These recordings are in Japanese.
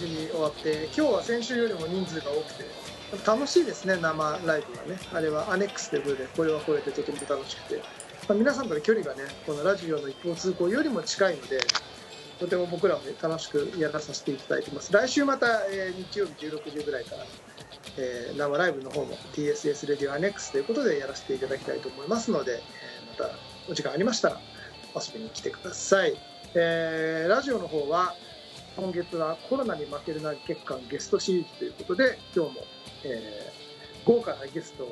無事に終わって今日は先週よりも人数が多くて楽しいですね生ライブはね。あれはアネックスということでこれはこれでとても楽しくて、まあ、皆さんとの距離がねこのラジオの一方通行よりも近いのでとても僕らも、ね、楽しくやらさせていただいてます。来週また、えー、日曜日16時ぐらいから、えー、生ライブの方も TSS レディオアネックスということでやらせていただきたいと思いますので、えー、またお時間ありましたら遊びに来てください。えー、ラジオの方は今月はコロナに負けるな月間ゲストシリーズということで今日も、えー、豪華なゲスト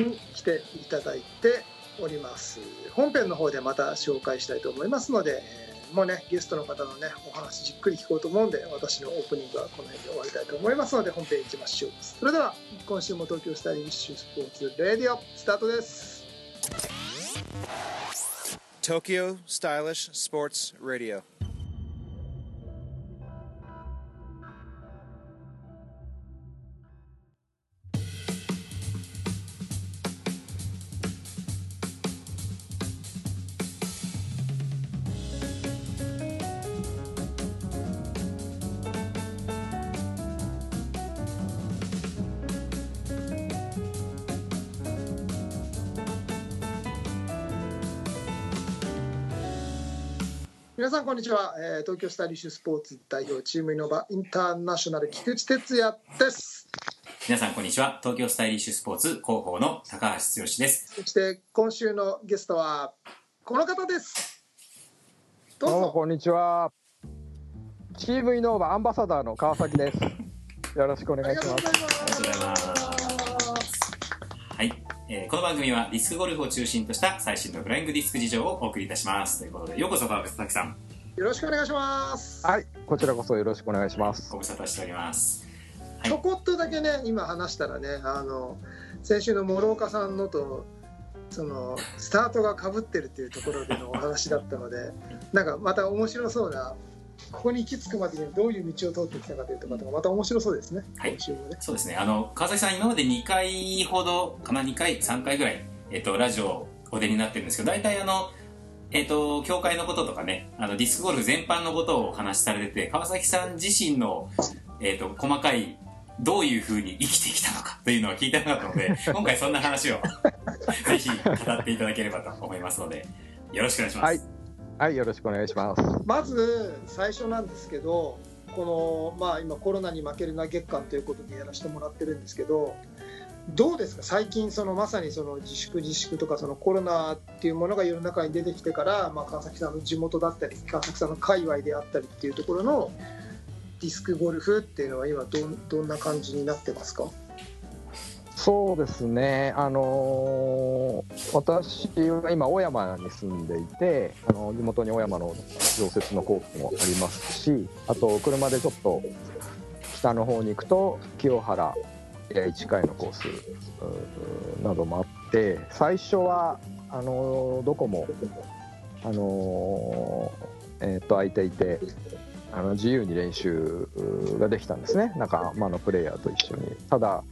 に来ていただいております。本編の方でまた紹介したいと思いますので、えー、もうねゲストの方のねお話じっくり聞こうと思うんで私のオープニングはこの辺で終わりたいと思いますので本編いきましょう。それでは今週も東京スタイリッシュスポーツレディオスタートです。Tokyo Stylish Sports Radio. 皆さんこんにちは、えー、東京スタイリッシュスポーツ代表チームイノバインターナショナル菊池哲也です。皆さんこんにちは。東京スタイリッシュスポーツ広報の高橋剛です。そして今週のゲストはこの方です。どうもこんにちは。チームイノーバアンバサダーの川崎です。よろしくお願いしますえー、この番組はディスクゴルフを中心とした最新のフライングディスク事情をお送りいたします。ということでようこそ川口さん。よろしくお願いします。はい。こちらこそよろしくお願いします。ご無沙汰しております、はい、ちょこっとだけね今話したらねあの先週の諸岡さんのとそのスタートがかぶってるっていうところでのお話だったのでなんかまた面白そうなここに行き着くまでにどういう道を通ってきたかというとまた面白そうですね。はい。ね、そうですね。あの、川崎さん今まで2回ほどかな、2回、3回ぐらい、えっと、ラジオお出になってるんですけど、大体あの、えっと、協会のこととかね、あの、ディスクゴルフ全般のことをお話しされてて、川崎さん自身の、えっと、細かいどういうふうに生きてきたのかというのは聞いてなかったので、今回そんな話をぜひ語っていただければと思いますので、よろしくお願いします。はいはい、よろしくお願いします。まず最初なんですけど、このまあ今コロナに負けるな月間ということでやらせてもらってるんですけど、どうですか？最近そのまさにその自粛自粛とかそのコロナっていうものが世の中に出てきてから、まあ川崎さんの地元だったり川崎さんの界隈であったりっていうところのディスクゴルフっていうのは今どどんな感じになってますか？そうですね、あのー、私は今、小山に住んでいて、あの地元に小山の常設のコースもありますし、あと車でちょっと北の方に行くと、清原や市海のコースなどもあって、最初はあのー、どこも、あのー、えー、と空いていて、あの自由に練習ができたんですね、仲間のプレイヤーと一緒に。ただ、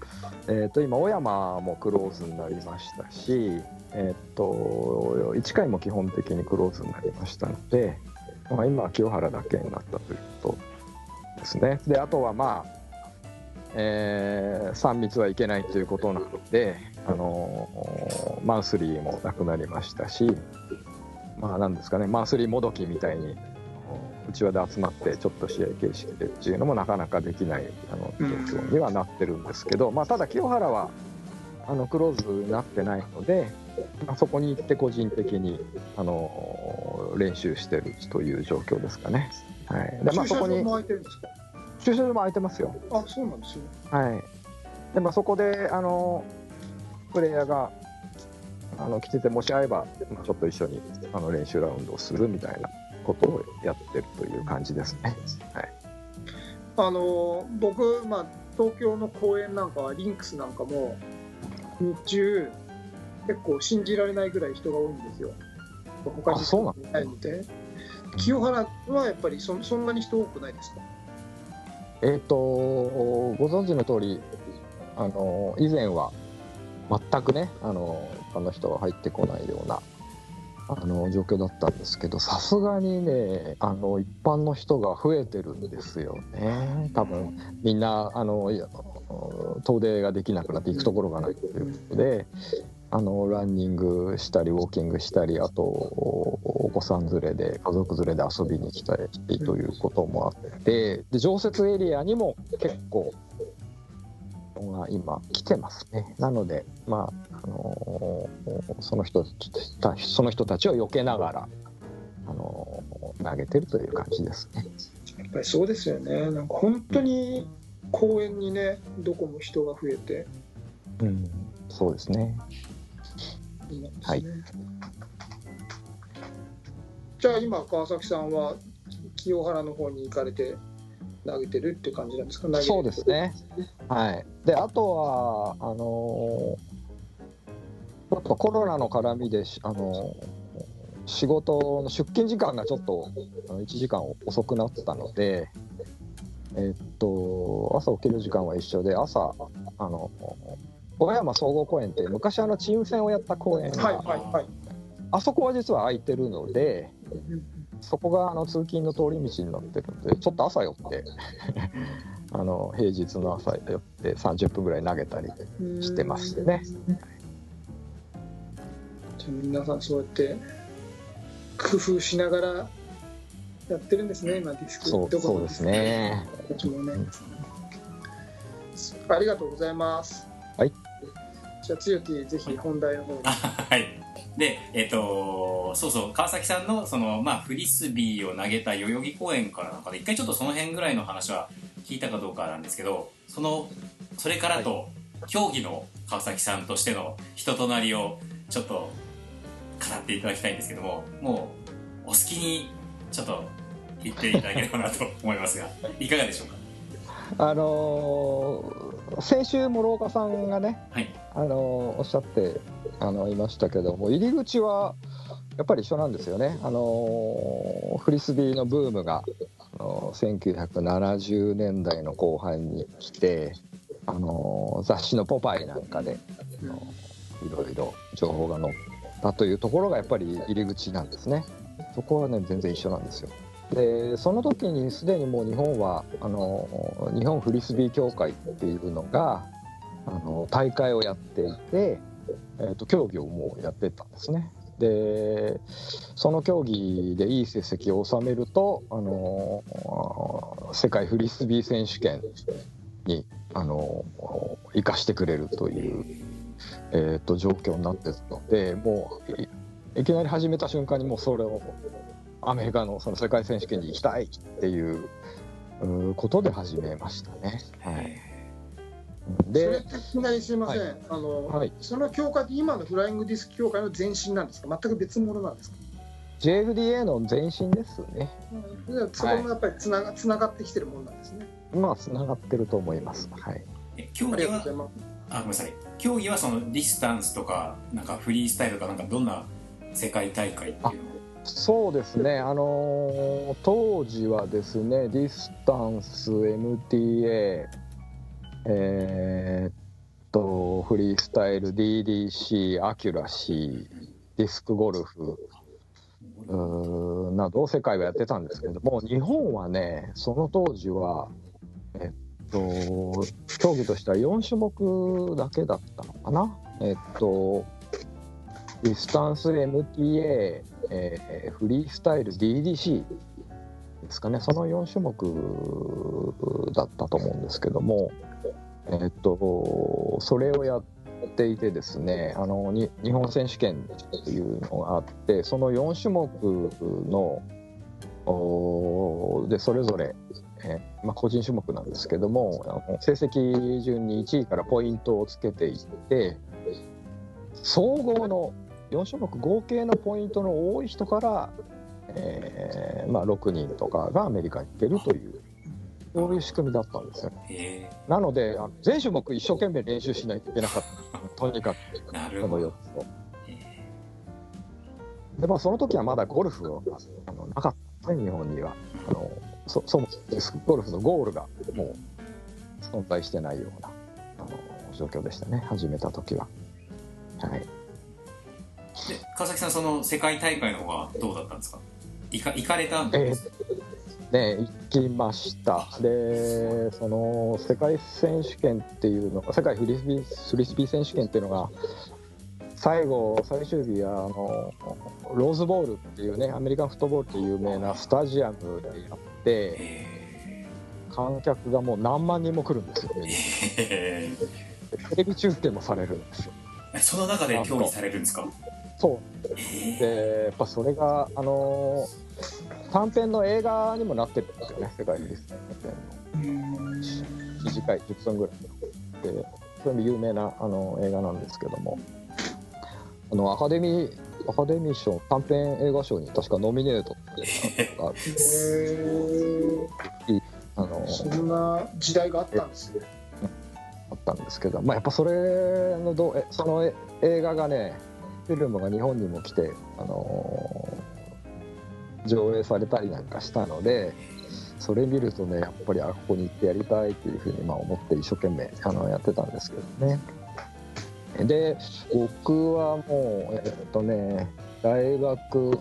えー、と今、小山もクローズになりましたし、えー、と市海も基本的にクローズになりましたので、まあ、今は清原だけになったということですね。であとはまあえー、3密はいけないということなので、あのー、マンスリーもなくなりましたし、まあ、なんですかね、マンスリーもどきみたいにうちわで集まってちょっと試合形式でっていうのもなかなかできないあの状況にはなってるんですけど、まあ、ただ清原はあのクローズになってないので、まあ、そこに行って個人的にあの練習してるという状況ですかね。はい、でまあ、そこに駐車場も空いてますよ。あそうなんですよ、はいでまあ、そこであのプレイヤーがあの来ててもし会えば、まあ、ちょっと一緒にあの練習ラウンドをするみたいなことをやってるという感じですね。はい、あの僕、まあ、東京の公園なんかはリンクスなんかも日中結構信じられないぐらい人が多いんですよ。他にそうないので。清原はやっぱりそそんなに人多くないですか？えっ、ー、とご存知の通りあり以前は全くねあの他の人が入ってこないようなあの状況だったんですけどさすがにねあの一般の人が増えてるんですよね。多分みんなあの遠出ができなくなって行くところがないということであのランニングしたりウォーキングしたりあとお子さん連れで家族連れで遊びに来たりということもあってで常設エリアにも結構が今来てますねなのでまああのその人たその人たちを避けながらあの投げてるという感じですね。やっぱりそうですよねなんか本当に公園にねどこも人が増えてうん、そうですね。ですね、はいじゃあ今川崎さんは清原の方に行かれて投げてるって感じなんですか？そうですね。はい。で、あとは、あのーちょっとコロナの絡みでし、あのー仕事の出勤時間がちょっとあの1時間遅くなったので、えっと、朝起きる時間は一緒で、朝、あの、小山総合公園って昔あのチーム戦をやった公園が、はいはいはいあそこは実は空いてるので、そこがあの通勤の通り道になってるんで、ちょっと朝寄って、あの平日の朝寄って30分ぐらい投げたりしてましてね。じゃあ皆さんそうやって工夫しながらやってるんですね今ディスク。そうどこもそうですね。こっちもねありがとうございます。はい。じゃあつよきぜひ本題の方。に あはい。で、えっ、と、そうそう、川崎さんの、その、まあ、フリスビーを投げた代々木公園からなんかで、一回ちょっとその辺ぐらいの話は聞いたかどうかなんですけど、その、それからと、競技の川崎さんとしての人となりを、ちょっと、語っていただきたいんですけども、もう、お好きに、ちょっと、言っていただければなと思いますが、いかがでしょうか？あのー先週諸岡さんがね、はい。あのーおっしゃってあのいましたけども入り口はやっぱり一緒なんですよね。あのーフリスビーのブームが、あのー1970年代の後半に来て、あのー雑誌の「ポパイ」なんかで、あのーいろいろ情報が載ったというところがやっぱり入り口なんですね。そこはね全然一緒なんですよ。でその時にすでにもう日本はあの日本フリスビー協会っていうのがあの大会をやっていて、えー、と競技をもうやってたんですね。でその競技でいい成績を収めるとあの世界フリスビー選手権にあの生かしてくれるという、えー、と状況になってたのでもういきなり始めた瞬間にもうそれをアメリカのその世界選手権に行きたいっていうことで始めましたね。はい、それでっていきなりすいません、はあの、はい。その協会って今のフライングディスク協会の前身なんですか？全く別物なんですか？JFDA の前身ですね。じゃあそこもやっぱりつながつながってきてるもんなんですね。まあつながってると思います。はい。え技は？競技はそのディスタンスとかなんかフリースタイルとかなんかどんな世界大会っていうのそうですね、あのー当時はですね、ディスタンス、MTA、えーっと、フリースタイル、DDC、アキュラシー、ディスクゴルフなど世界はやってたんですけども、日本はね、その当時は、えっと、競技としては4種目だけだったのかな。えっと、ディスタンス MTA、えーフリースタイル DDC ですかね、その4種目だったと思うんですけども、えっと、それをやっていてですね、あの日本選手権っていうのがあって、その4種目のおでそれぞれ、えーまあ、個人種目なんですけども、あの成績順に1位からポイントをつけていって、総合の4種目合計のポイントの多い人から、えーまあ、6人とかがアメリカに行けるというそういう仕組みだったんですよなのであの全種目一生懸命練習しないといけなかった。とにかく。この4ほど。つを。で、まあ、その時はまだゴルフはあのなかった。ね日本には。あのそそもそもゴルフのゴールがもう存在してないようなあの状況でしたね。始めた時は。はいで川崎さんその世界大会の方はどうだったんですか？行か行かれたんえですーね、行きました。でその世界選手権っていうのが世界フリスビーフリスビー選手権っていうのが最後最終日はあのローズボールっていうねアメリカンフットボールって有名なスタジアムでやってえ観客がもう何万人も来るんですよ上にえテレビ中継もされるんですよ。ーその中で競技されるんですか？そう。えでやっぱそれがあの短編の映画にもなってるんですよね世界フリスビー選手権の。短い10分ぐらいでそれも有名なあの映画なんですけども。あのアカデミーアカデミー賞短編映画賞に確かノミネートっていうのがへー。あのそんな時代があったんですね。あったんですけど、まあ、やっぱそれのどそのえ映画がねフィルムが日本にも来て、あのー上映されたりなんかしたのでそれ見るとねやっぱりあここに行ってやりたいっていうふうにまあ思って一生懸命あのやってたんですけどね。で僕はもうえっとね大学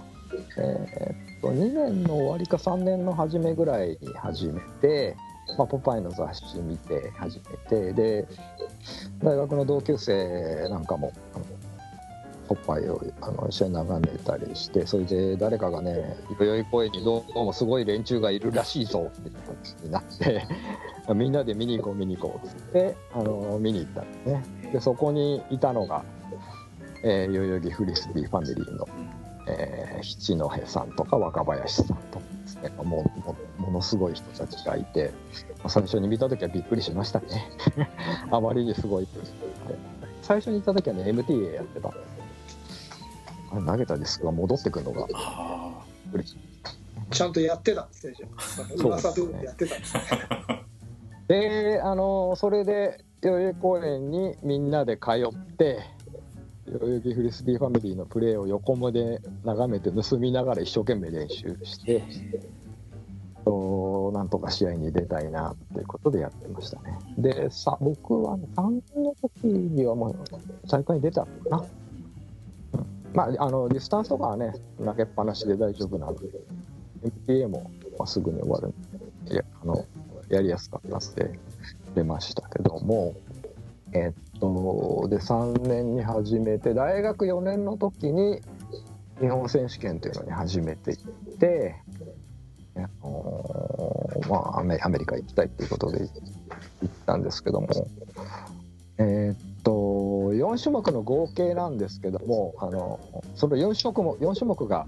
えーっと2年の終わりか3年の初めぐらいに始めて、まあ、ポパイの雑誌見て始めてで大学の同級生なんかもあのポパイをあの一緒に眺めたりしてそれで誰かがね代々木公園にどうもすごい連中がいるらしいぞっていう話になって みんなで見に行こう見に行こうっつってあの見に行ったんですね。でそこにいたのが、えー代々木フリスビーファミリーの、えー七戸さんとか若林さんとかですね。もうものすごい人たちがいて最初に見た時はびっくりしましたね。あまりにすごいって最初に行った時はね MTA やってたんです投げたディスクが戻ってくるのが。びっあくりしちゃんとやってたんですねじゃあそう噂通りやってたんですねであのそれで代々木公園にみんなで通って代々木フリスビーファミリーのプレーを横目で眺めて盗みながら一生懸命練習してとなんとか試合に出たいなっていうことでやってましたね。でさ僕は、ね、3年の時にはもう大会に出たのかな、うんまああのディスタンスとかはね投げっぱなしで大丈夫なので MPA も、まあ、すぐに終わるんでやあのやりやすかったので出ましたけどもえっとで3年に始めて大学4年の時に日本選手権というのに初めて行って、あのまあ、アメリカ行きたいっていうことで行ったんですけどもえっ4種目の合計なんですけどもあのその4種目も4種目が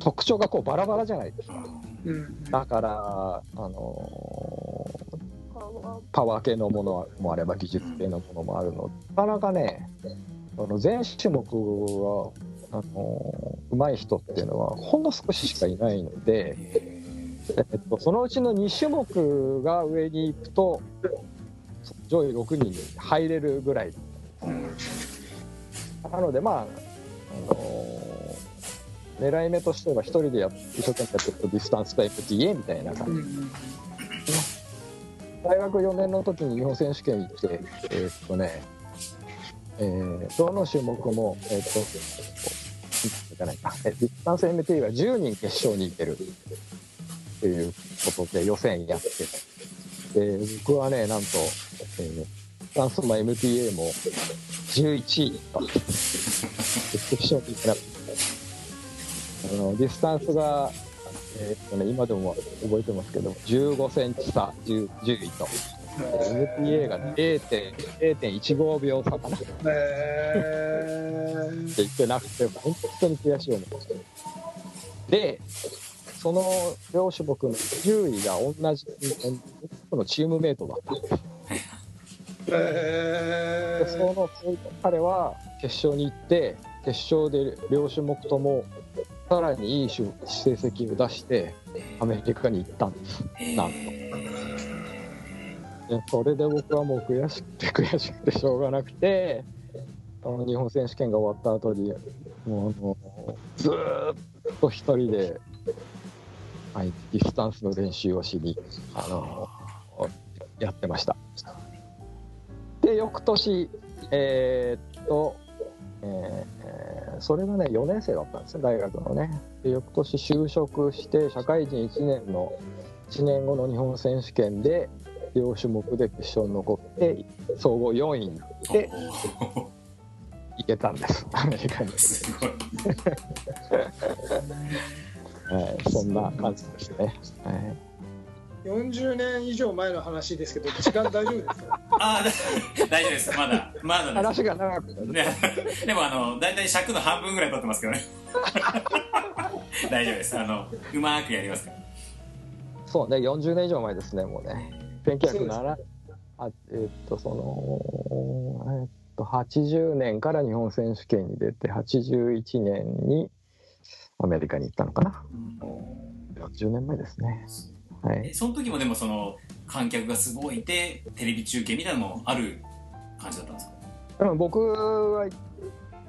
特徴がこうバラバラじゃないですか。うん。だから、あのーパワー系のものもあれば技術系のものもあるの。でなかなかねあの全種目はあのー上手い人っていうのはほんの少ししかいないので、えっと、そのうちの2種目が上に行くと上位6人に入れるぐらい。なのでまあ、あのー狙い目としては一人でやっ一生懸命やってるとディスタンスと MTA みたいな感じ。うん大学4年の時に日本選手権行って、えーっとね、えーどの種目も、えーっと、いかな。いか、えディスタンス MT は10人決勝に行ける。ということで予選やって、で僕はね、なんと、えー、ディスタンスも MTA も11位と、決勝に行けなくて、あのディスタンスが、えーっとね、今でも覚えてますけど、15センチ差、10, 10位と。MTA が 0.- 0.15秒差かなってえー言ってなくて、本当に悔しい思いをして。で、その両種目の10位が同じ僕のチームメイトだったんです。えでその彼は決勝に行って、決勝で両種目ともさらにいい成績を出して、アメリカに行ったんです。なんと。でそれで僕はもう悔しくて悔しくてしょうがなくて、あの日本選手権が終わった後に、もうあのずーっと一人で、はい、ディスタンスの練習をしに、あのやってました。で、翌年、えーっと、えそれがね4年生だったんですね大学のね。で翌年就職して社会人1年の1年後の日本選手権で両種目で決勝に残って総合4位になって 行けたんです。アメリカに、すごい はい、そんな感じですね、はい。40年以上前の話ですけど時間大丈夫ですかああ大丈夫です。まだ。まだです。話が長くなる。ね、でもあの大体尺の半分ぐらい取ってますけどね。大丈夫です。あのうまくやりますから。そうね40年以上前ですねもうね。1907あえっとそのえっと80年から日本選手権に出て81年にアメリカに行ったのかな。40年前ですね。はい。えその時もでもその観客がすごいいてテレビ中継みたいなのもある感じだったんですか？でも僕が行っ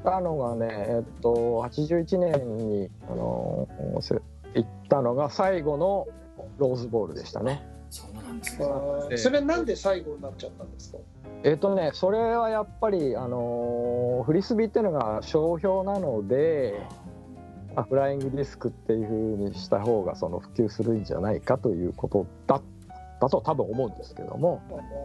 たのがねえっと81年にあのせ行ったのが最後のローズボールでしたね。そうなんですね。それなんで最後になっちゃったんですか？えっとねそれはやっぱりあのーフリスビーっていうのが商標なので、まあ。フライングディスクっていう風にした方がその普及するんじゃないかということだったと多分思うんですけども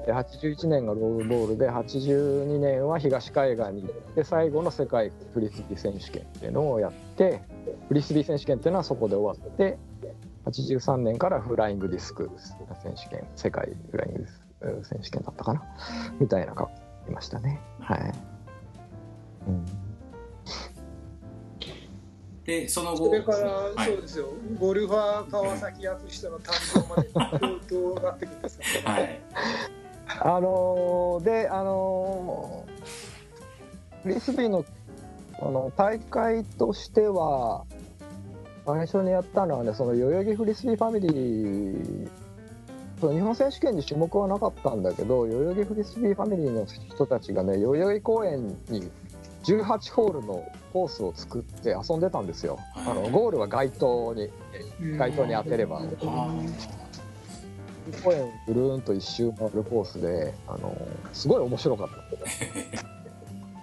で81年がロールボールで82年は東海岸に行って最後の世界フリスビー選手権っていうのをやってフリスビー選手権っていうのはそこで終わって83年からフライングディスク選手権世界フライングディスク選手権だったかなみたいな格好いましたね。はい、うんでその後それから、はい。そうですよ。ゴルファー川崎康人の誕生までどうどうなっていくんですか、はい。あのーであのーフリスビーのあの大会としては最初にやったのはねその代々木フリスビーファミリーその日本選手権に種目はなかったんだけど代々木フリスビーファミリーの人たちがね代々木公園に18ホールのコースを作って遊んでたんですよ。あのゴールは街灯に街灯に当てればあ公園ぐるーんと一周回るコースで、あのすごい面白かった。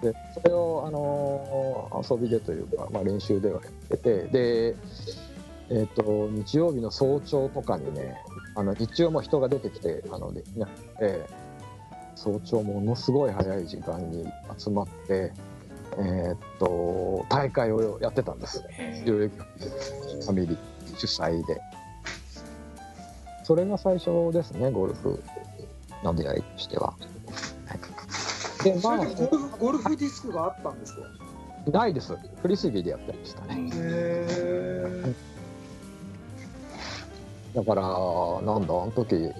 でそれを、あの遊びでというか、まあ、練習ではやっててで、えっと日曜日の早朝とかにねあの日中も人が出てきてあのでなって早朝ものすごい早い時間に集まって、えっと大会をやってたんです。へ代々木ファミリー主催で。それが最初ですねゴルフの出会いとしては、はい、でそまれでゴルフゴルフディスクがあったんですか？あないです。フリスビーでやってましたね。へだからなんだあの時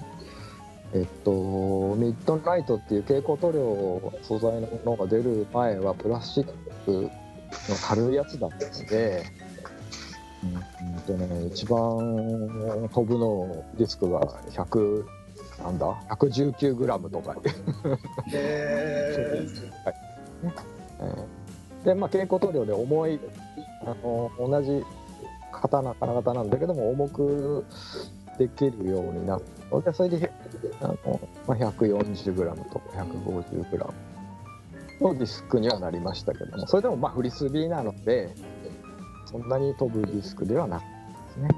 えっとミッドナイトっていう蛍光塗料素材のものが出る前はプラスチックの軽いやつだったので、うんうんとね、一番飛ぶのディスクが100なんだ？119g とかえへえー。でまあ蛍光塗料で重いあの同じ刀金型なんだけども重くできるようになったのでそれであの、まあ、140g とか 150g のディスクにはなりましたけどもそれでもまあフリスビーなのでそんなに飛ぶディスクではなかったですね。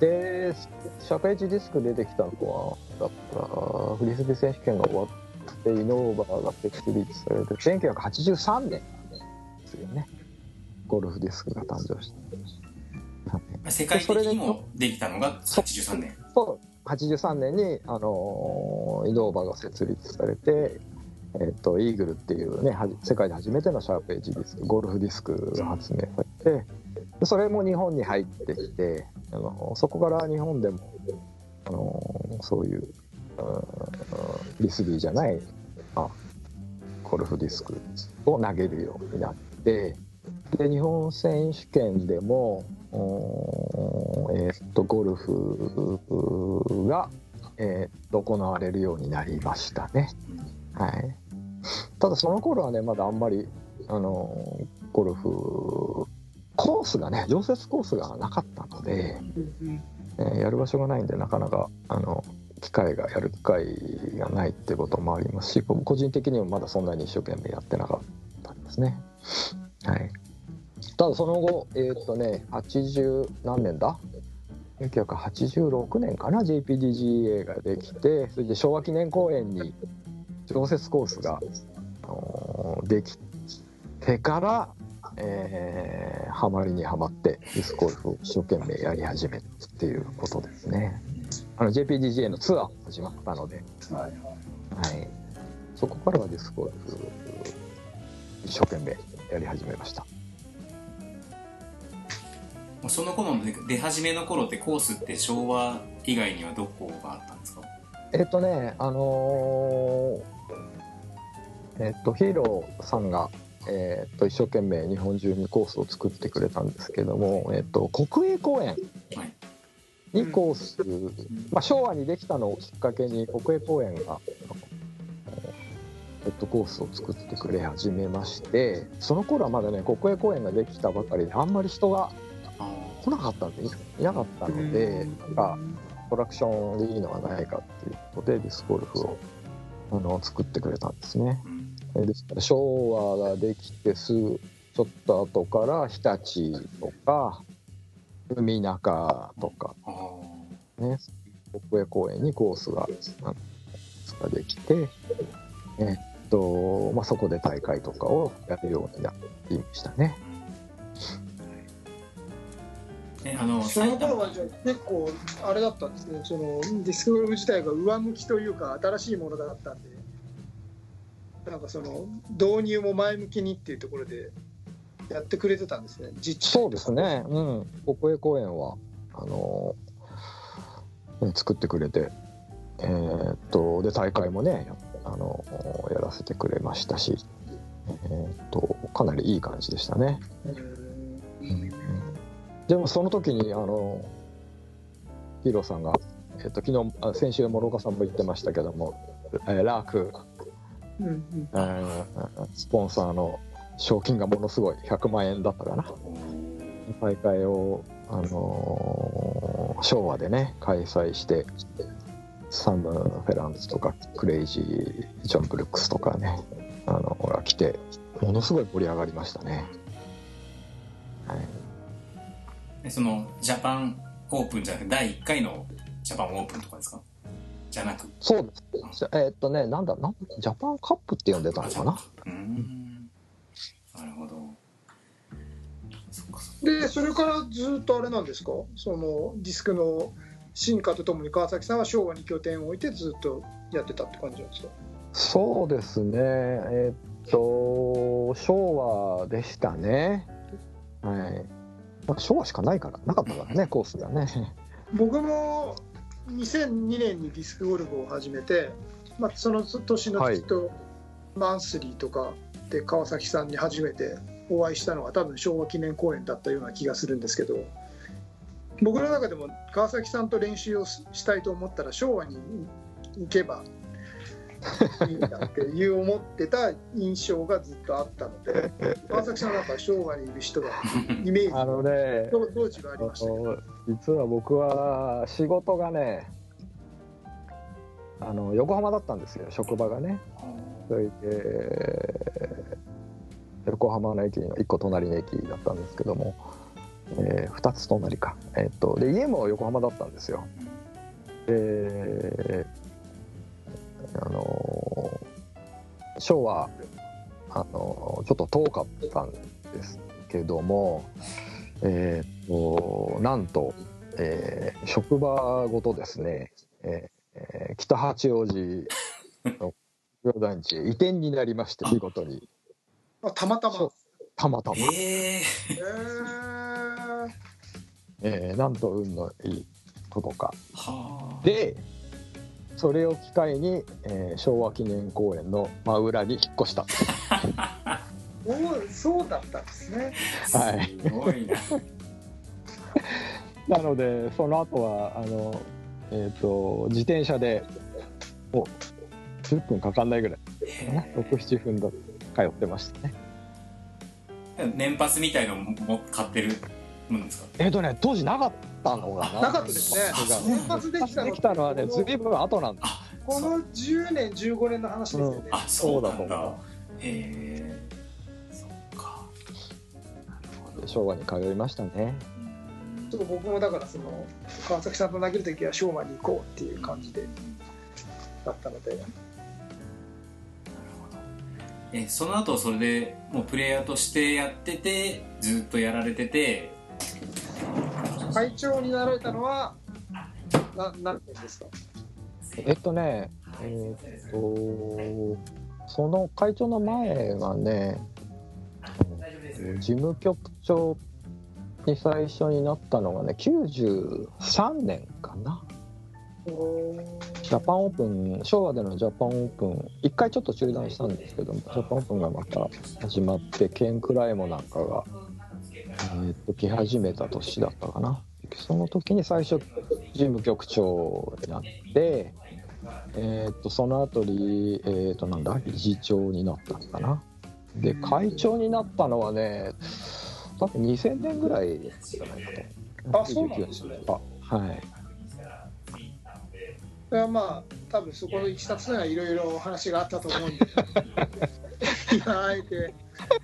で、シャープ H ディスク出てきたのは、だったら、フリスビー選手権が終わって、イノーバーが設立されて、1983年ですよね。ゴルフディスクが誕生した。はい世界的にもできたのが83年。そう。83年に、あのーイノーバが設立されて、えっとイーグルっていうね世界で初めてのシャープエッジディスクゴルフディスクが発明されてでそれも日本に入ってきてあのそこから日本でも、あのーそういううんフリスビーじゃない、まあ、ゴルフディスクを投げるようになってで日本選手権でもえーっとゴルフが、えー行われるようになりましたね。はい、ただその頃はねまだあんまりあのゴルフコースがね常設コースがなかったので、えーやる場所がないんでなかなかあの機会がやる機会がないってこともありますし僕個人的にもまだそんなに一生懸命やってなかったんですね。はい。ただその後、えーっとね、80何年だ？1986年かな？JPDGA ができてそれで昭和記念公園に常設コースが、あのーできてから、えーハマりにはまってディスクゴルフを一生懸命やり始めたっていうことですね。あの JPDGA のツアーも始まったので、はいはい、そこからはディスクゴルフ一生懸命やり始めましたその頃の出出始めの頃ってコースって昭和以外にはどこがあったんですか？えっとね、あのーえっと、ヒーローさんが、えっと、一生懸命日本中にコースを作ってくれたんですけども、えっと、国営公園はいにコース、まあ、昭和にできたのをきっかけに国営公園が、えっと、コースを作ってくれ始めましてその頃はまだね国営公園ができたばかりであんまり人があ来なかったんでいいなかったので、なんかラクションでいいのはないかっていうことでディスクゴルフをあの作ってくれたんですね。ーうんえですから昭和ができてすぐちょっと後から日立とか海中とかね国営公園にコースがができて、えっとまあ、そこで大会とかをやるようになっていましたね。えあのその頃はじゃあ結構あれだったんですね。そのディスクゴルフ自体が上向きというか新しいものだったんで。なんかその導入も前向きにっていうところでやってくれてたんですね。実地。そうですね、うん、国営公園はあのね作ってくれて、えーっとで大会もねやあのやらせてくれましたし、えーっとかなりいい感じでしたね。うんでもその時にあのヒーローさんが、えーっと昨日あ先週諸岡さんも言ってましたけども、えーラーク、うんうんえースポンサーの賞金がものすごい100万円だったかな。大会を、あのー昭和でね開催してサム・フェランツとかクレイジー・ジョン・ブルックスとかねあのが来てものすごい盛り上がりましたね。はい、えそのジャパンオープンじゃなくて第1回のジャパンオープンとかですか？じゃなく。そうです。じゃえーっとねなんだなんジャパンカップって呼んでたのかな？うーん。なるほど。でそれからずっとあれなんですか？そのディスクの進化とともに川崎さんは昭和に拠点を置いてずっとやってたって感じなんですか？そうですね。えーっと昭和でしたね。はい、まあ、昭和しかないからなかったからねコースがね。僕も2002年にディスクゴルフを始めて、まあ、その年のきっとマンスリーとかで川崎さんに初めてお会いしたのが多分昭和記念公園だったような気がするんですけど僕の中でも川崎さんと練習をししたいと思ったら昭和に行けばいいんだっていう思ってた印象がずっとあったので 川崎さんはやっぱ昭和にいる人がイメージあのね当当時はありました？実は僕は仕事がねあの横浜だったんですよ職場がね。それで横浜の駅の1個隣の駅だったんですけども、え2つ隣か、えっとで家も横浜だったんですよ。であの昭和あのちょっと遠かったんですけどもえーっとなんと、えー職場ごとですね、えーえー北八王子の工業団地へ移転になりまして見事に。あたまたま。たまたま、えー。えーなんと運のいいことか。はあ。でそれを機会に、えー昭和記念公園の真裏に引っ越した。おーそうだったんですね。はい。すごいな。なのでその後はあのえっ、と自転車でお10分かかんないぐらい。へ67分だ通ってましたね。え年パスみたいのも買ってるもんですか？えっ、とね当時なかったのかな。なかったですね。それが年発できたのできたのはねずいぶん後なんですあこの10年15年の話ですよね。あそうなんだ。そうだと思へえそ昭和に通いましたね。ちょっと僕もだからその川崎さんと投げる時は昭和に行こうっていう感じでだったので。えその後それでもうプレイヤーとしてやっててずっとやられてて会長になられたのはな何年ですか？えっとねえーっとその会長の前がね事務局長に最初になったのがね93年かな。ジャパンオープン昭和でのジャパンオープン一回ちょっと中断したんですけどもジャパンオープンがまた始まってケン・クライモなんかが、えーっと来始めた年だったかなその時に最初事務局長になってえーっとその後にえーっとなんだ理事長になったのかな。で会長になったのはね多分2000年ぐらいじゃないかと。あそうなんですね。あはい。それはまあ多分そこのいきさつにはいろいろお話があったと思うんで。今あえて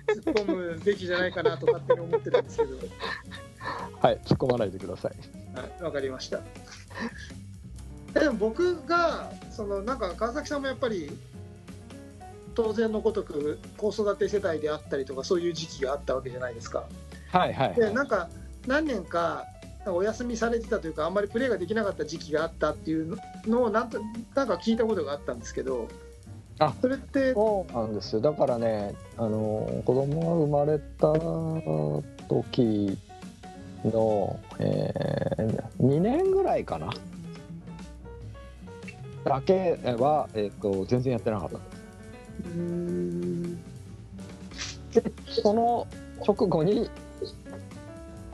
突っ込むべきじゃないかなと勝手に思ってるんですけど はい突っ込まないでください。はいわかりました。えでも僕がそのなんか川崎さんもやっぱり当然のごとく子育て世代であったりとかそういう時期があったわけじゃないですか。はいはい、でなんか何年かお休みされてたというかあんまりプレーができなかった時期があったっていうのをなんとなんか聞いたことがあったんですけどあそれってそうなんですよ。だからねあの子供が生まれた時の、えー、2年ぐらいかなだけは、えー、と全然やってなかったうーんでその直後に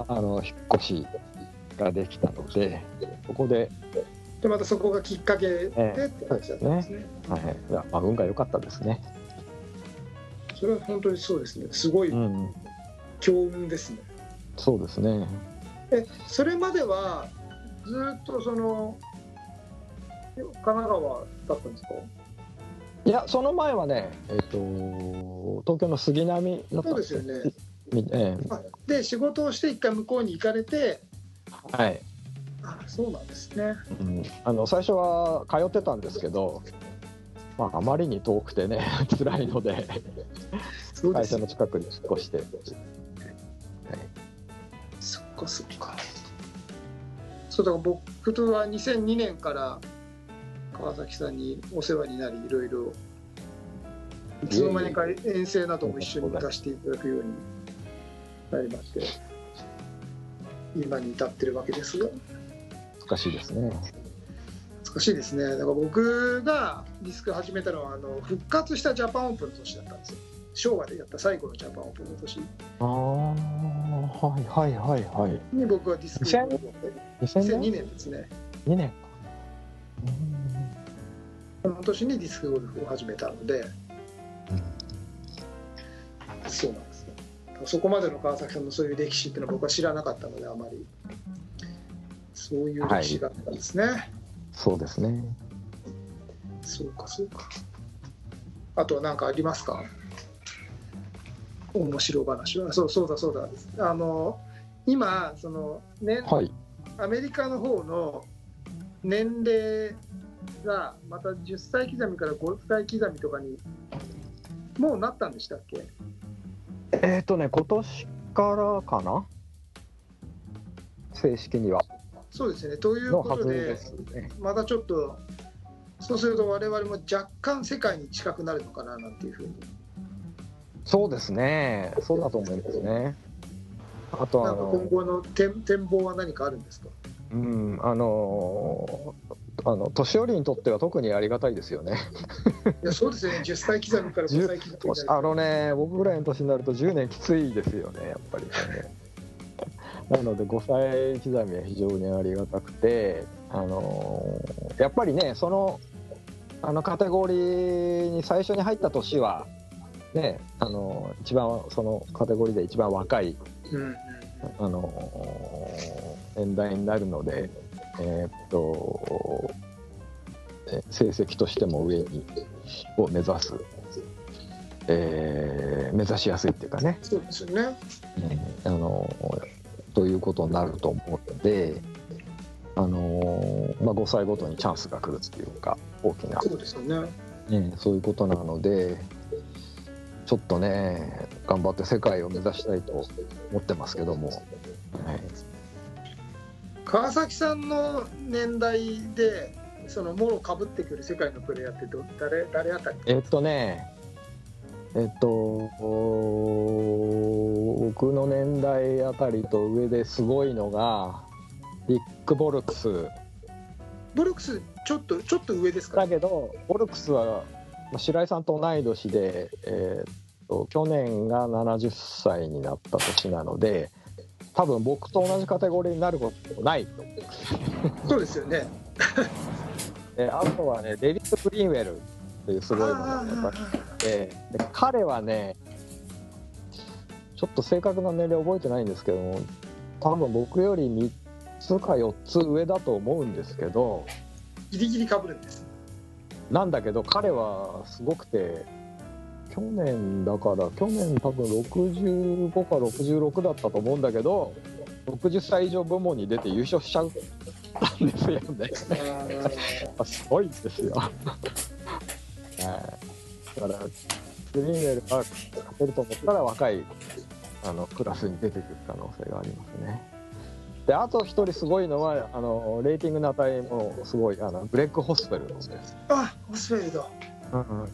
あの引っ越しができたのでそこで、でまたそこがきっかけでええって話だったんですね。はい、いやまあ運が良かったですね。それは本当にそうですね。すごいうん、強運ですね。そうですね。えそれまではずっとその神奈川だったんですか？いやその前はね、えっ、と東京の杉並だったそうんでですすよ。よね。みえあで仕事をして一回向こうに行かれて、えはい。あそうなんですね。うん、あの最初は通ってたんですけど、まああまりに遠くてね 辛いので会社の。近くに引っ越して、かそっか。そうだから僕とは2002年から川崎さんにお世話になりいろいろいつの間にか遠征なども一緒に行かせていただくようになりまして今に至ってるわけですが。難しいですね。難しいですね。だから僕がディスク始めたのはあの復活したジャパンオープンの年だったんですよ。昭和でやった最後のジャパンオープンの年。ああはいはいはいはい。に僕はディスク2000 2002 2000年？年ですね。2年か。この年にディスクゴルフを始めたので。そうなんですねそこまでの川崎さんのそういう歴史っていうのは僕は知らなかったのであまり。そういう歴史があったんですね、そうですね。そうかそうか。あとは何かありますか？面白話はそうそうだそうだあの今その、ねはい。アメリカの方の年齢がまた10歳刻みから5歳刻みとかにもうなったんでしたっけ？えっ、とね今年からかな？正式にはそうですね。ということでね。またちょっとそうすると我々も若干世界に近くなるのかななんていうふうにそうですね。そうだと思いますね。あとあなんか今の、後の展展望は何かあるんですか？うん、あの、あの年寄りにとっては特にありがたいですよね。いやそうですよね10歳刻みから5歳刻みあのね、僕ぐらいの年になると10年きついですよね、やっぱりね。なので5歳刻みは非常にありがたくて、あのやっぱりね、そのあのカテゴリーに最初に入った年は、ね、あの一番そのカテゴリーで一番若いうんうんあの年代になるので、えーっとえ成績としても上にを目指す、えー目指しやすいっていうかね、そうですよね。あのということになると思うので、あのまあ、5歳ごとにチャンスが来るっていうか大きな、そうですよね。ね、そういうことなのでちょっとね頑張って世界を目指したいと思ってますけども、はい、川崎さんの年代でそのもろかぶってくる世界のプレイヤーってど誰誰あたり？えっとねえっと僕の年代あたりと上ですごいのがビッグボルクス。ブルックスちょっとちょっと上ですか？だけどボルクスはまあ白井さんと同い年で、えーっと去年が70歳になった年なので多分僕と同じカテゴリーになることないと思う。そうですよね。であとはねデビッド・グリーンウェルっていうすごいのがやっぱりいてで彼はねちょっと正確な年齢覚えてないんですけども多分僕より3つか4つ上だと思うんですけどギリギリかぶるんです。なんだけど彼はすごくて去年だから去年多分65か66だったと思うんだけど60歳以上部門に出て優勝しちゃったんですよね。あすごいですよ。はいだからグリーンウェルが勝てると思ったら若いあのクラスに出てくる可能性がありますね。であと一人すごいのはあのレーティングの値もすごいあのグレッグ・ホスペルです。あホスフェルドうん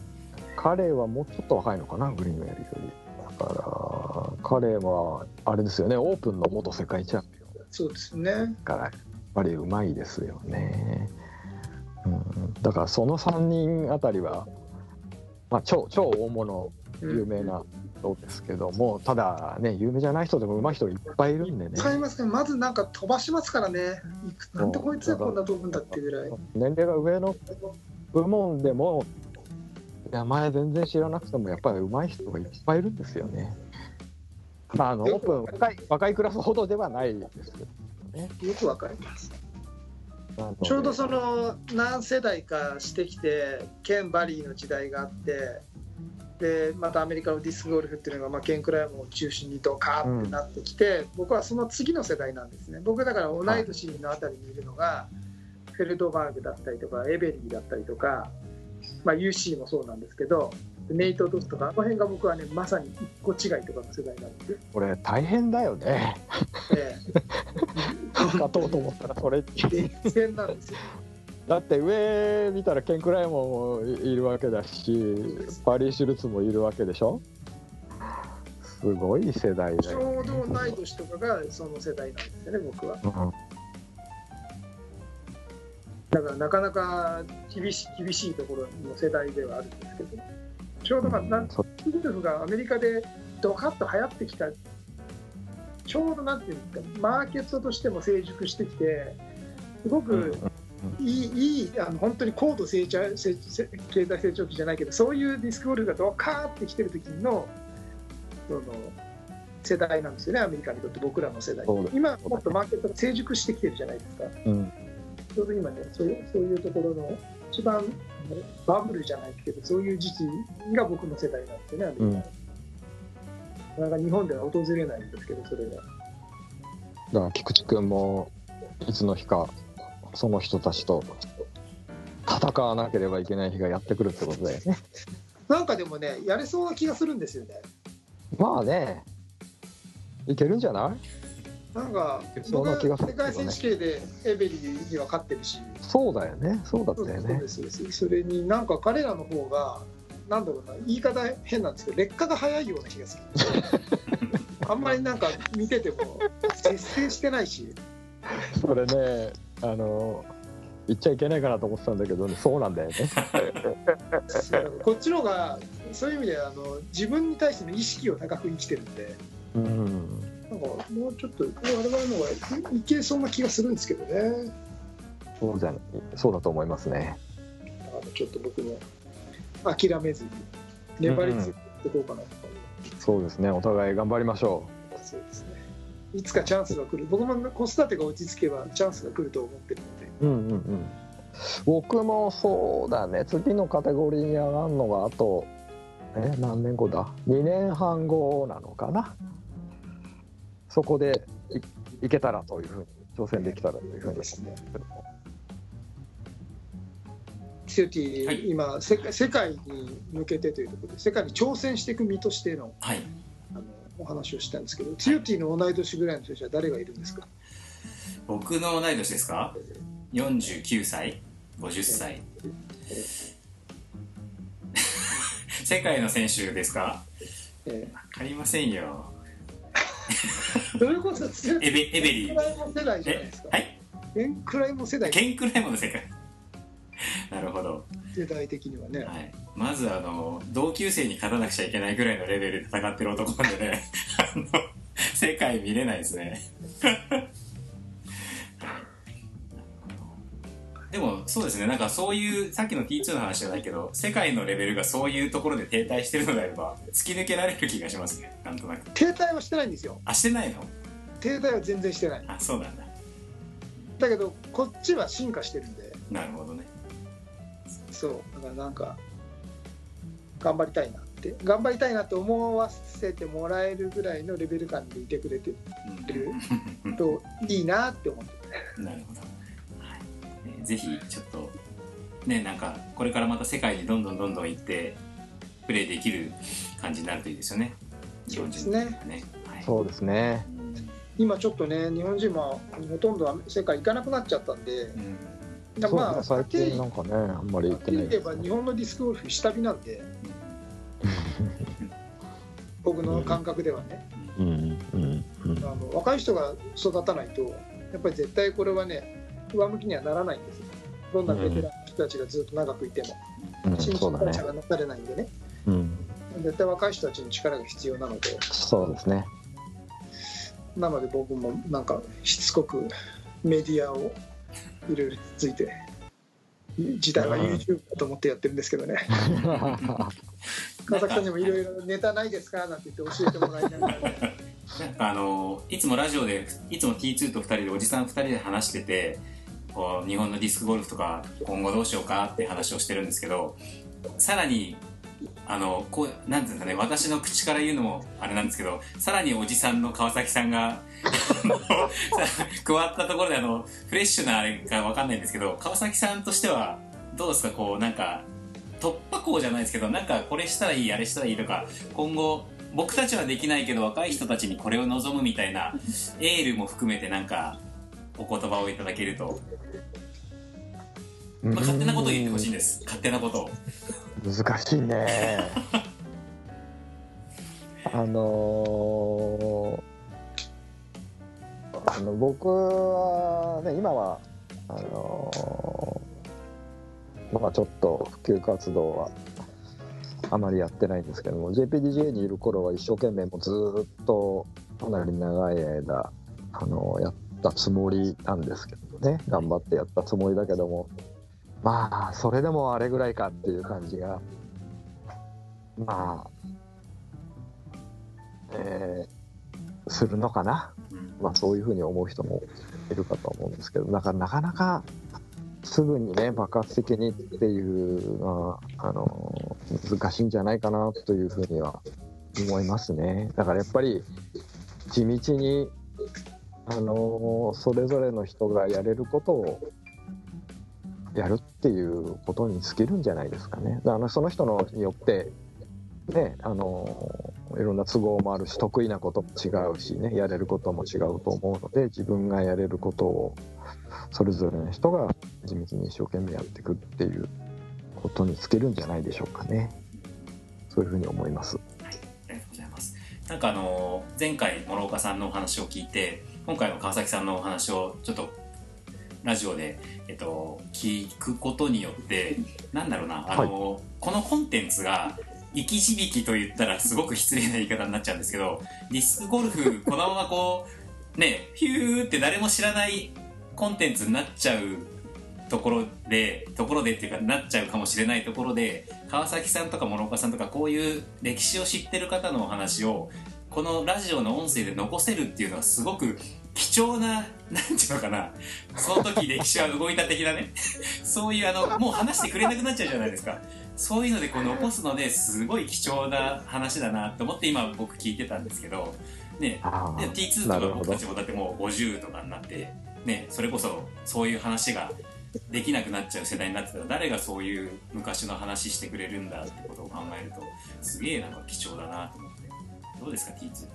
彼はもうちょっと若いのかなグリーンウェルより。だから彼はあれですよねオープンの元世界チャンピオン。そうですね。からやっぱりうまいですよね。うん、だからその3人あたりは、まあ、超超大物有名な人ですけども、ただね有名じゃない人でも上手い人がいっぱいいるんでね。使いますね。まずなんか飛ばしますからね。いくなんでこいつがこんな飛ぶんだっていうぐらい。年齢が上の部門でも名前全然知らなくてもやっぱり上手い人がいっぱいいるんですよね。まあ、あのオープン若い若いクラスほどではないですけどね。よくわかりますちょうどその何世代かしてきてケン・バリーの時代があってでまたアメリカのディスクゴルフっていうのが、まあ、ケン・クライムを中心にドカーってなってきて、僕はその次の世代なんですね僕だから同い年のあたりにいるのが、フェルドバーグだったりとかエベリーだったりとか、まあ、UC もそうなんですけどネイト・ドスとかあの辺が僕はねまさに一個違いとかの世代なんで。これ大変だよね。え勝とうと思ったらそれえ、伝戦なんですよ。だって上見たらケン・クライモンもいるわけだしパリー・シュルツもいるわけでしょ？すごい世代だちよ、ね、ょうど同い年とかがその世代なんですよね僕は。うんだからなかなか厳しい厳しいところの世代ではあるんですけどちょうどまあなんそゴルフがアメリカでドカッと流行ってきたちょうどなんていうんですかマーケットとしても成熟してきてすごくいい,、いいあの本当に高度成長成成経済成長期じゃないけどそういうディスクゴルフがドカーってきてる時のその世代なんですよねアメリカにとって僕らの世代。今もっとマーケットが成熟してきてるじゃないですか。うんちょうど今ねそういうそういうところの一番バブルじゃないけどそういう時期が僕の世代なんですよねアメリカうん。なかなか日本では訪れないんですけどそれがだから菊池君もいつの日かその人たちと戦わなければいけない日がやってくるってことだよね。なんかでもねやれそうな気がするんですよね。まあね。いけるんじゃない？なんかそんな気がする世界選手権でエベリーには勝ってるし。そうだよね。そうだったよね。それになんか彼らの方がなんだろうな言い方変なんですけど劣化が早いような気がする。あんまりなんか見てても節制してないし。それねあの言っちゃいけないかなと思ってたんだけど、ね、そうなんだよね。こっちの方がそういう意味であの自分に対しての意識を高く生きてるんで。うんもうちょっと我々の方がいいけそうな気がするんですけどね。そうじゃそうだと思いますね。あのちょっと僕も諦めずに粘り強くやっていこうかなと。思います、そうですねお互い頑張りましょそうですね。いつかチャンスが来る。僕も子育てが落ち着けばチャンスが来ると思ってるので。ううんうんうん。僕もそうだね。次のカテゴリーに上がるのがあとえ何年後だ？2年半後なのかな？そこでいいけたらというふうに挑戦できたらというふうに。思うんですけどもツーティー、はい。今世界世界に向けてというところで世界に挑戦していく身としてのはい。あのお話をしたんですけどツーティーの同い年ぐらいの人たちは誰がいるんですか？僕の同い年ですか？49歳50歳。世界の選手ですか？え。わかりませんよー、どういうことツー。ティエベエベリー世代じゃないえですか。はい？ケンくらいも世代。ケンクライモの世界。なるほど、世代的にはね、はい、まずあの同級生に勝たなくちゃいけないぐらいのレベルで戦ってる男なんでね。あの世界見れないですね でもそうですね。なんかそういうさっきの T2 の話じゃないけど世界のレベルがそういうところで停滞してるのであれば突き抜けられる気がしますね。なんとなく。停滞はしてないんですよ。あしてないの？停滞は全然してない。あそうなんだ。だけどこっちは進化してるんで。なるほどね。そう。だからなんか頑張りたいなって。頑張りたいなと思わせてもらえるぐらいのレベル感でいてくれてる。うん。といいなって思って。なるほど、ぜひちょっとねなんかこれからまた世界にどんどんどんどん行ってプレーできる感じになるといいですよね。日本人そうですね。ね、はい、そうですね。今ちょっとね日本人もほとんど世界行かなくなっちゃったんでうん。まあ最近なはんかねあんまり行っってないきり言えば日本のディスクゴルフ下火なんで僕の感覚ではね。うん。うん。うん。あの若い人が育たないとやっぱり絶対これはね上向きにはならないんですよ。どんなベテランの人たちがずっと長くいても。うん。新陳代謝がなされないんでね。うん。絶対若い人たちの力が必要なので。そうですね。なので僕もなんかしつこくメディアをいろいろついて時代は YouTube だと思ってやってるんですけどね。川崎さんにもいろいろネタないですか？なんて言って教えてもらいながら。なんかあのいつもラジオでいつも T2 と2人でおじさん2人で話しててこう日本のディスクゴルフとか今後どうしようかって話をしてるんですけどさらにあのこうなんていうんですかね私の口から言うのもあれなんですけどさらにおじさんの川崎さんが加わったところであのフレッシュなあれかわかんないんですけど川崎さんとしてはどうですか？こうなんか突破口じゃないですけどなんかこれしたらいいあれしたらいいとか今後僕たちはできないけど若い人たちにこれを望むみたいなエールも含めてなんかお言葉をいただけると、まあ、勝手なことを言ってほしいんです。勝手なことを。難しいね。あのーあの僕はね今はあのーまあちょっと普及活動はあまりやってないんですけども JPDJ にいる頃は一生懸命もうずーっとかなり長い間あのやったつもりなんですけどね。頑張ってやったつもりだけども。まあそれでもあれぐらいかっていう感じが。まあえーするのかな、うん。まあ、そういうふうに思う人もいるかと思うんですけど。なんかなかなかすぐにね爆発的にっていうのはあの難しいんじゃないかなというふうには思いますね。だからやっぱり地道にあのそれぞれの人がやれることをやるっていうことに尽きるんじゃないですかね。だからその人のによってね、あのいろんな都合もあるし得意なことも違うしねやれることも違うと思うので自分がやれることをそれぞれの人が地道に一生懸命やっていくっていうことに尽きるんじゃないでしょうかねそういうふうに思います。はいありがとうございます。なんかあの前回諸岡さんのお話を聞いて今回の川崎さんのお話をちょっとラジオで、えっと、聞くことによって なんだろうなあの、このコンテンツが生き字引と言ったらすごく失礼な言い方になっちゃうんですけどディスクゴルフこのままこうねヒューって誰も知らないコンテンツになっちゃうところでところでっていうかなっちゃうかもしれないところで川崎さんとか諸岡さんとかこういう歴史を知ってる方のお話をこのラジオの音声で残せるっていうのはすごく貴重な なんていうのかなその時歴史は動いた的なね そういうあのもう話してくれなくなっちゃうじゃないですか。そういうのでこう残すのですごい貴重な話だなと思って今僕聞いてたんですけど、ね、あでー T2 とか僕たちもだってもう50とかになって、ね、それこそそういう話ができなくなっちゃう世代になってたら誰がそういう昔の話してくれるんだってことを考えるとすげえなんか貴重だなと思ってどうですか T2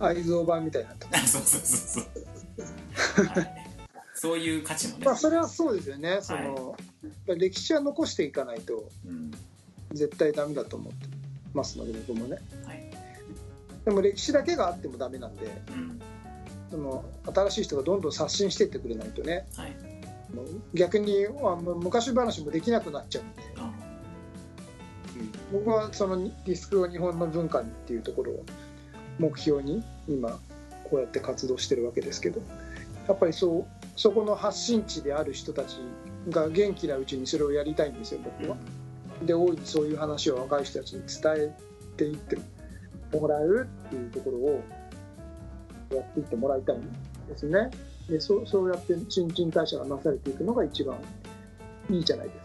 愛蔵版みたいにな そうそうそうそう、はい、そういう価値もね、すまあそれはそうですよね。その、歴史は残していかないとうん。絶対ダメだと思ってますので僕もね。はい。でも歴史だけがあってもダメなんでうん。その新しい人がどんどん刷新していってくれないとね。はい、逆にあ昔話もできなくなっちゃうんで。あ僕はそのディスクを日本の文化にっていうところを目標に今こうやって活動してるわけですけどやっぱりそうそこの発信地である人たちが元気なうちにそれをやりたいんですよ僕は。で大いにそういう話を若い人たちに伝えていってもらうっていうところをやっていってもらいたいんですね。でそうそうやって新陳代謝がなされていくのが一番いいじゃないですか。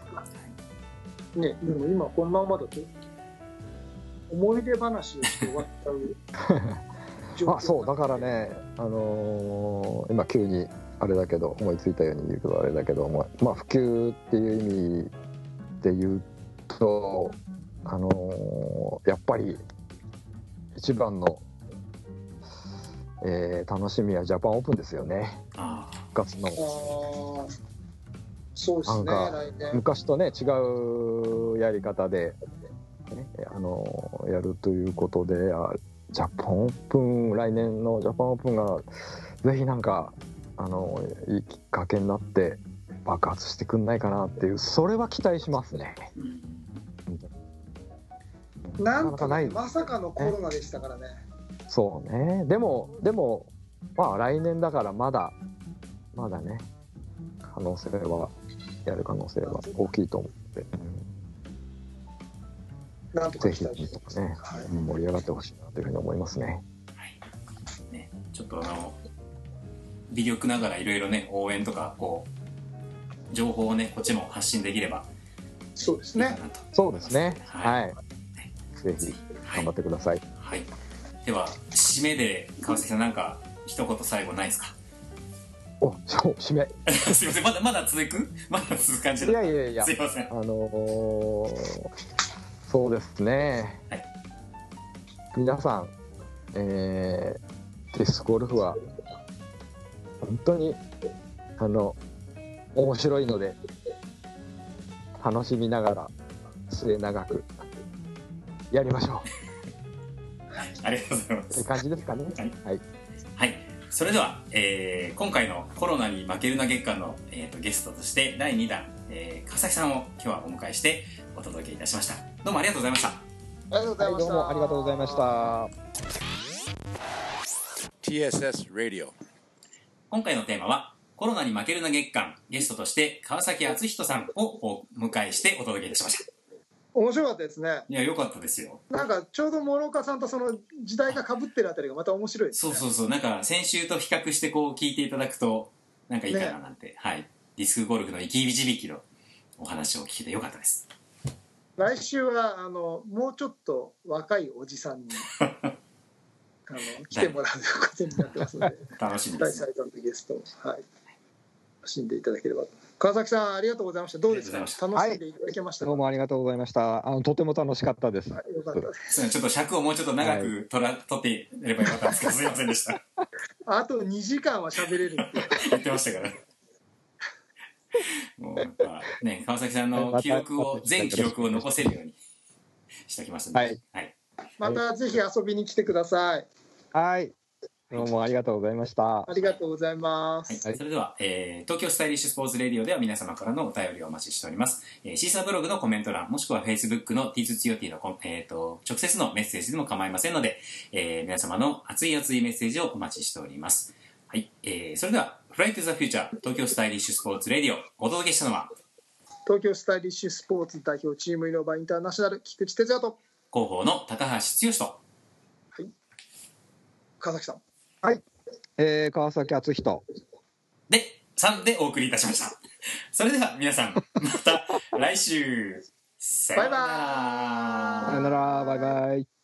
ね、でも今このままだと思い出話をして終わっちゃう 状況あそうだからね、あのー今急にあれだけど思いついたように言うけどあれだけど、まあまあ、普及っていう意味で言うと、あのーやっぱり一番の、えー楽しみはジャパンオープンですよね。あ復活のそうですね昔とね違うやり方で、ね、あのやるということであジャパンオープン来年のジャパンオープンがぜひなんかあのいいきっかけになって爆発してくんないかなっていうそれは期待しますね。うん。なんとまさかのコロナでしたからね。そうね。でもでもまあ来年だからまだまだね可能性はやる可能性は大きいと思って、なんとかぜひねはい。盛り上がってほしいなというふうに思いますね。ね、ちょっとあの微力ながらいろいろね応援とかこう情報をねこっちも発信できれば。そうですね。そうですね。ははい。ぜひはい。頑張ってください。はい、では締めで川崎さんなんか一言最後ないですか？お、そう締め。すいませんまだまだ続く？まだ続く感じいだやいやいやす。いませんあのーそうですね。はい皆さん、えーディスクゴルフは本当にあの面白いので楽しみながら末永くやりましょ ありがとうございますうって感じですかね。はい。それでは、えー今回のコロナに負けるな月間の、えーとゲストとして第2弾、えー、川崎さんを今日はお迎えしてお届けいたしました。どうもありがとうございました。ありがとうございました、はい、どうもありがとうございました。TSS Radio. 今回のテーマは、コロナに負けるな月間、ゲストとして川崎敦人さんをお迎えしてお届けいたしました。面白かったですねいや、よかったですよ。なんかちょうど諸岡さんとその時代がかぶってるあたりがまた面白いですねそうそうそう。なんか、先週と比較してこう聞いていただくと、なんかいいかななんて、はい。ディスクゴルフの生き導きのお話を聞いてよかったです。来週はあのもうちょっと若いおじさんに あの来てもらうことになってますので 楽しみです。第最後のゲストをはい楽しんでいただければ川崎さんありがとうございましたどうですか？ありがと楽しんでいただけましたか、どうもありがとうございました。あのとても楽しかったです。はいよかったですちょっと尺をもうちょっと長く取ら、取ってればよかったんですけど、すいませんでした。あと2時間は喋れるって言ってましたから。もうやっぱね、川崎さんの記録を、全記録を残せるようにしておきましたので、はい。はい。またぜひ遊びに来てくださいはい。どうもありがとうございました。ありがとうございまはい、す、それでは、えー東京スタイリッシュスポーツレディオでは皆様からのお便りをお待ちしております。えーシーサーブログのコメント欄、もしくは Facebook の T2TOT のえー、と直接のメッセージでも構いませんので、えー皆様の熱い熱いメッセージをお待ちしております。はい、えーそれでは、Fly to the Future 東京スタイリッシュスポーツレディオ、お届けしたのは、東京スタイリッシュスポーツ代表チームイノバインターナショナル菊池哲也と広報の高橋剛と、川崎さんえー、川崎敦人。で、3でお送りいたしました。それでは皆さん、また来週。さようならバイバーイさよならバイバイ